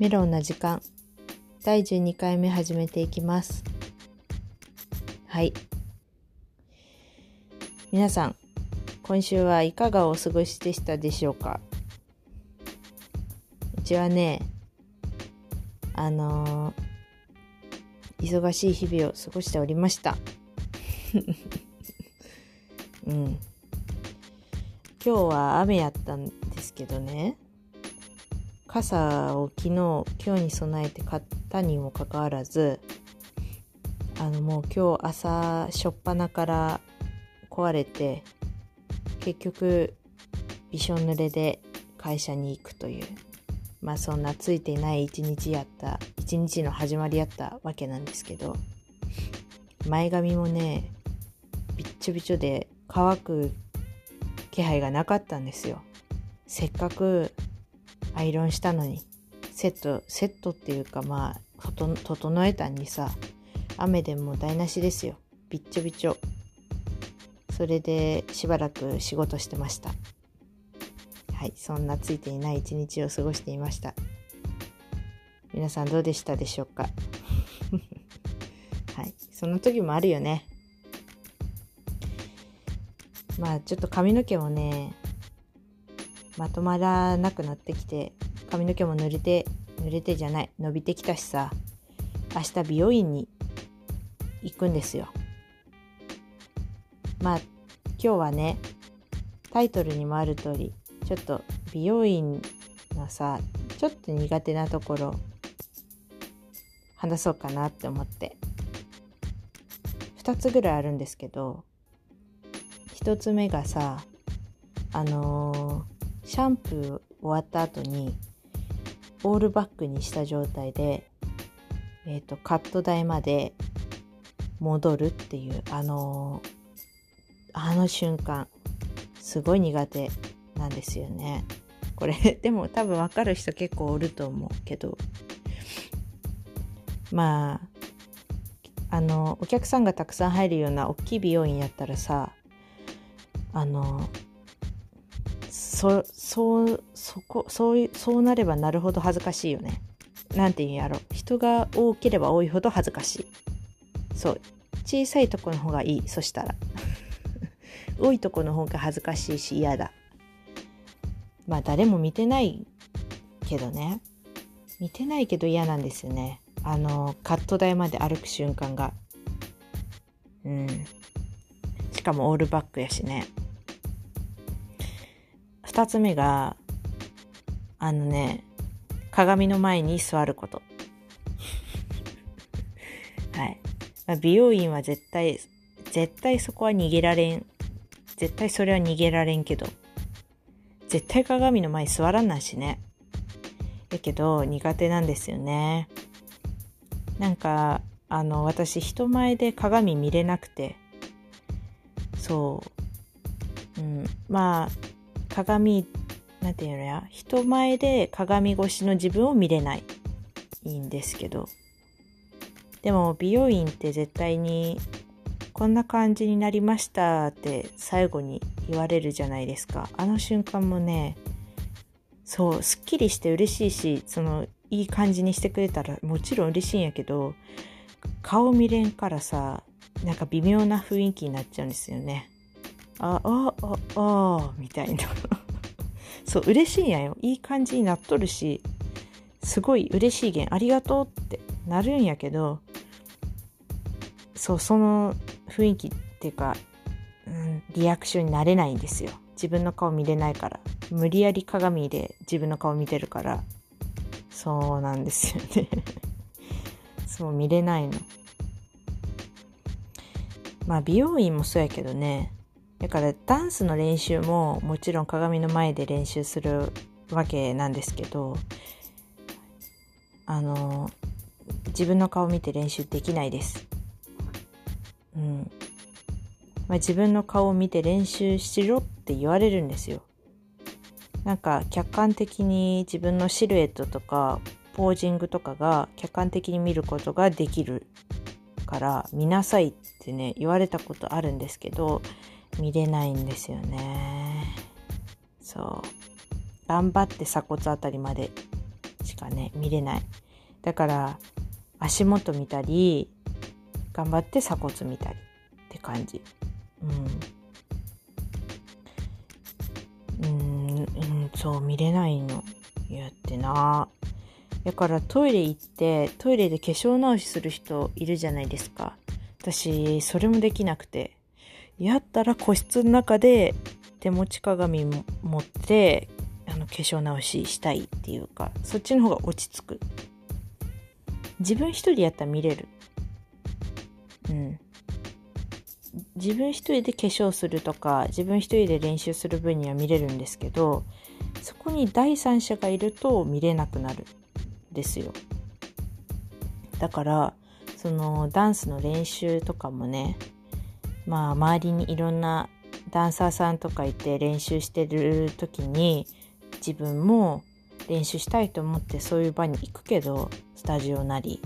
メロンな時間。第12回目始めていきます。はい。皆さん今週はいかがお過ごしでしたでしょうか？うちはねあのー、忙しい日々を過ごしておりました。うん。今日は雨やったんですけどね。傘を昨日今日に備えて買ったにもかかわらずあのもう今日朝初っ端から壊れて結局びしょ濡れで会社に行くというまあそんなついていない一日やった一日の始まりやったわけなんですけど前髪もねびっちょびちょで乾く気配がなかったんですよ。せっかくアイロンしたのに。セットセットっていうかまあ整えたんにさ雨でも台無しですよ。びっちょびちょ。それでしばらく仕事してました。はいそんなついていない一日を過ごしていました。皆さんどうでしたでしょうか？はいその時もあるよね。まあちょっと髪の毛もねまとまらなくなってきて髪の毛も濡れて濡れてじゃない伸びてきたしさ明日美容院に行くんですよ。まあ今日はねタイトルにもある通りちょっと美容院のさちょっと苦手なところ話そうかなって思って。2つぐらいあるんですけど1つ目がさあのシャンプー終わった後にオールバックにした状態で、えーと、カット台まで戻るっていうあのあの瞬間すごい苦手なんですよね。これ でも多分分かる人結構おると思うけどまああのお客さんがたくさん入るような大きい美容院やったらさあのそそうそこそういそうなればなるほど恥ずかしいよね。なんて言うんやろ。人が多ければ多いほど恥ずかしい。そう。小さいとこの方がいい。そしたら。多いとこの方が恥ずかしいし嫌だ。まあ誰も見てないけどね。見てないけど嫌なんですよね。あのカット台まで歩く瞬間が。うん。しかもオールバックやしね。2つ目があのね鏡の前に座ること。はい、まあ、美容院は絶対絶対そこは逃げられん。絶対それは逃げられんけど。絶対鏡の前に座らんないしね。やけど苦手なんですよね。なんかあの私人前で鏡見れなくて。そう、うん、まあ鏡なんていうのや人前で鏡越しの自分を見れない。いいんですけど。でも美容院って絶対にこんな感じになりましたって最後に言われるじゃないですか。あの瞬間もねそうすっきりして嬉しいしそのいい感じにしてくれたらもちろん嬉しいんやけど顔見れんからさなんか微妙な雰囲気になっちゃうんですよね。あ、あ、あ、あ、みたいな。そう、嬉しいんやよ。いい感じになっとるし、すごい嬉しいげん、ありがとうってなるんやけど、そう、その雰囲気っていうか、うん、リアクションになれないんですよ。自分の顔見れないから。無理やり鏡で自分の顔見てるから、そうなんですよね そう、見れないの。まあ、美容院もそうやけどね、だからダンスの練習ももちろん鏡の前で練習するわけなんですけどあの自分の顔見て練習できないです。うんまあ、自分の顔を見て練習しろって言われるんですよ。なんか客観的に自分のシルエットとかポージングとかが客観的に見ることができるから見なさいってね言われたことあるんですけど見れないんですよね。そう。頑張って鎖骨あたりまでしかね見れない。だから足元見たり頑張って鎖骨見たりって感じ。うん。うんうんそう見れないのやってな。だからトイレ行ってトイレで化粧直しする人いるじゃないですか。私それもできなくて。やったら個室の中で手持ち鏡持ってあの化粧直ししたいっていうかそっちの方が落ち着く。自分一人やったら見れる。うん。自分一人で化粧するとか自分一人で練習する分には見れるんですけどそこに第三者がいると見れなくなるですよ。だからそのダンスの練習とかもねまあ周りにいろんなダンサーさんとかいて練習してる時に自分も練習したいと思ってそういう場に行くけどスタジオなり、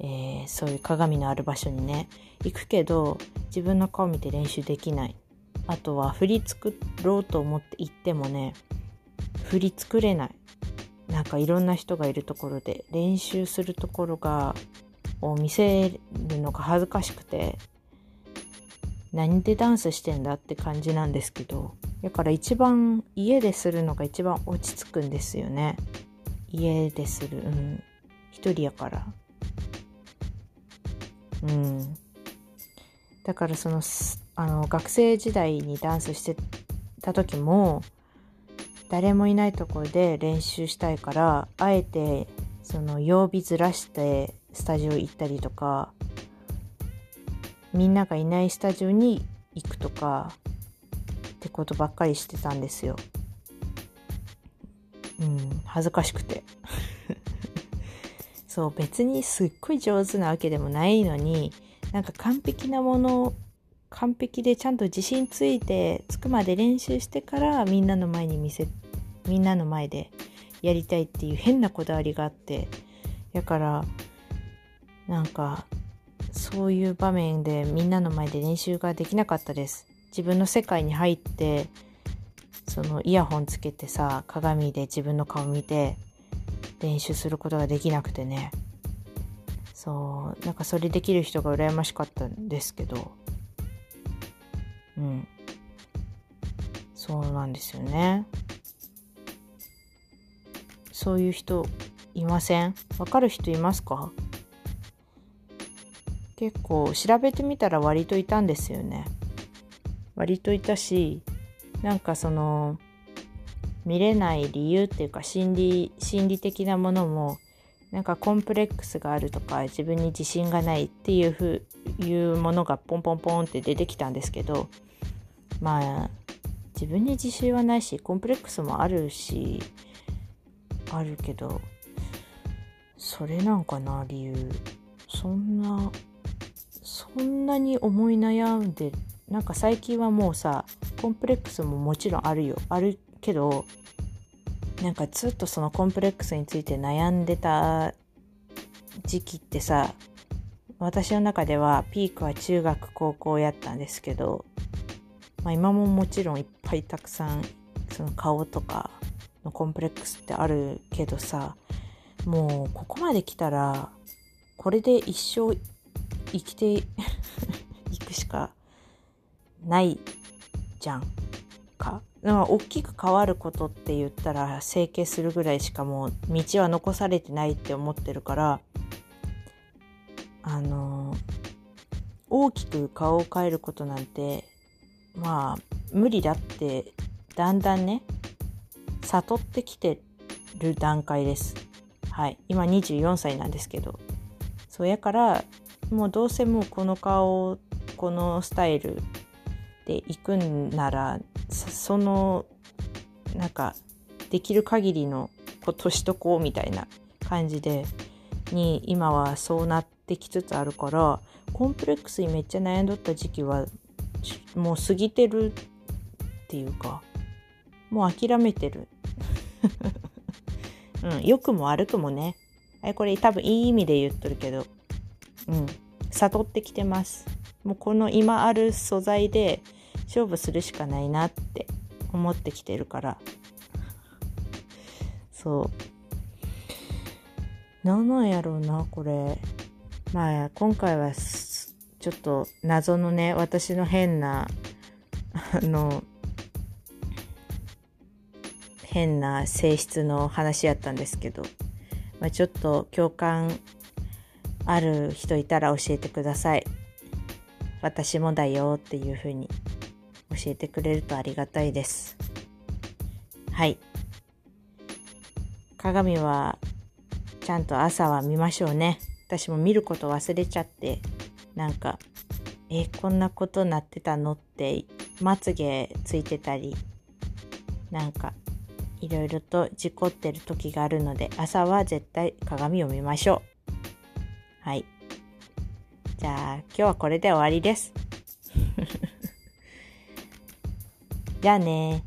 えー、そういう鏡のある場所にね行くけど自分の顔見て練習できない。あとは振り作ろうと思って行ってもね振り作れない。なんかいろんな人がいるところで練習するところがを見せるのが恥ずかしくて何でダンスしてんだって感じなんですけどだから一番家でするのが一番落ち着くんですよね。家でする。うん。一人やから。うん。だからそのあの学生時代にダンスしてた時も誰もいないところで練習したいからあえてその曜日ずらしてスタジオ行ったりとかみんながいないスタジオに行くとかってことばっかりしてたんですよ。うん、恥ずかしくて。そう、別にすっごい上手なわけでもないのに、なんか完璧なもの、完璧でちゃんと自信ついて、つくまで練習してからみんなの前に見せ、みんなの前でやりたいっていう変なこだわりがあって、だから、なんか、そういう場面でみんなの前で練習ができなかったです。自分の世界に入って、そのイヤホンつけてさ、鏡で自分の顔見て練習することができなくてね。そう、なんかそれできる人が羨ましかったんですけど、うん。そうなんですよね。そういう人いません？わかる人いますか？結構調べてみたら割といたんですよね。割といたしなんかその見れない理由っていうか心理心理的なものもなんかコンプレックスがあるとか自分に自信がないっていうふいうものがポンポンポンって出てきたんですけどまあ自分に自信はないしコンプレックスもあるしあるけどそれなんかな理由そんなそんなに思い悩んでなんか最近はもうさコンプレックスももちろんあるよ。あるけどなんかずっとそのコンプレックスについて悩んでた時期ってさ私の中ではピークは中学高校やったんですけど、まあ、今ももちろんいっぱいたくさんその顔とかのコンプレックスってあるけどさもうここまで来たらこれで一生生きて いくしかないじゃんか。だから大きく変わることって言ったら整形するぐらいしかもう道は残されてないって思ってるからあの大きく顔を変えることなんてまあ無理だってだんだんね悟ってきてる段階です。はい。今24歳なんですけど。そうやからもうどうせもうこの顔このスタイルで行くんならそのなんかできる限りのことしとこうみたいな感じでに今はそうなってきつつあるからコンプレックスにめっちゃ悩んどった時期はもう過ぎてるっていうかもう諦めてる。うん良くも悪くもね。これ多分いい意味で言っとるけど。うん悟ってきてます。もうこの今ある素材で勝負するしかないなって思ってきてるから。そう。なんなんやろうな、これ。まあ、今回はちょっと謎のね、私の変な、あの、変な性質の話やったんですけど、まあ、ちょっと共感ある人いたら教えてください。私もだよっていう風に教えてくれるとありがたいです。はい。鏡はちゃんと朝は見ましょうね。私も見ること忘れちゃって、なんか、え、こんなことなってたのってまつげついてたり、なんか、いろいろと事故ってる時があるので、朝は絶対鏡を見ましょう。はい。じゃあ、今日はこれで終わりです。じゃあね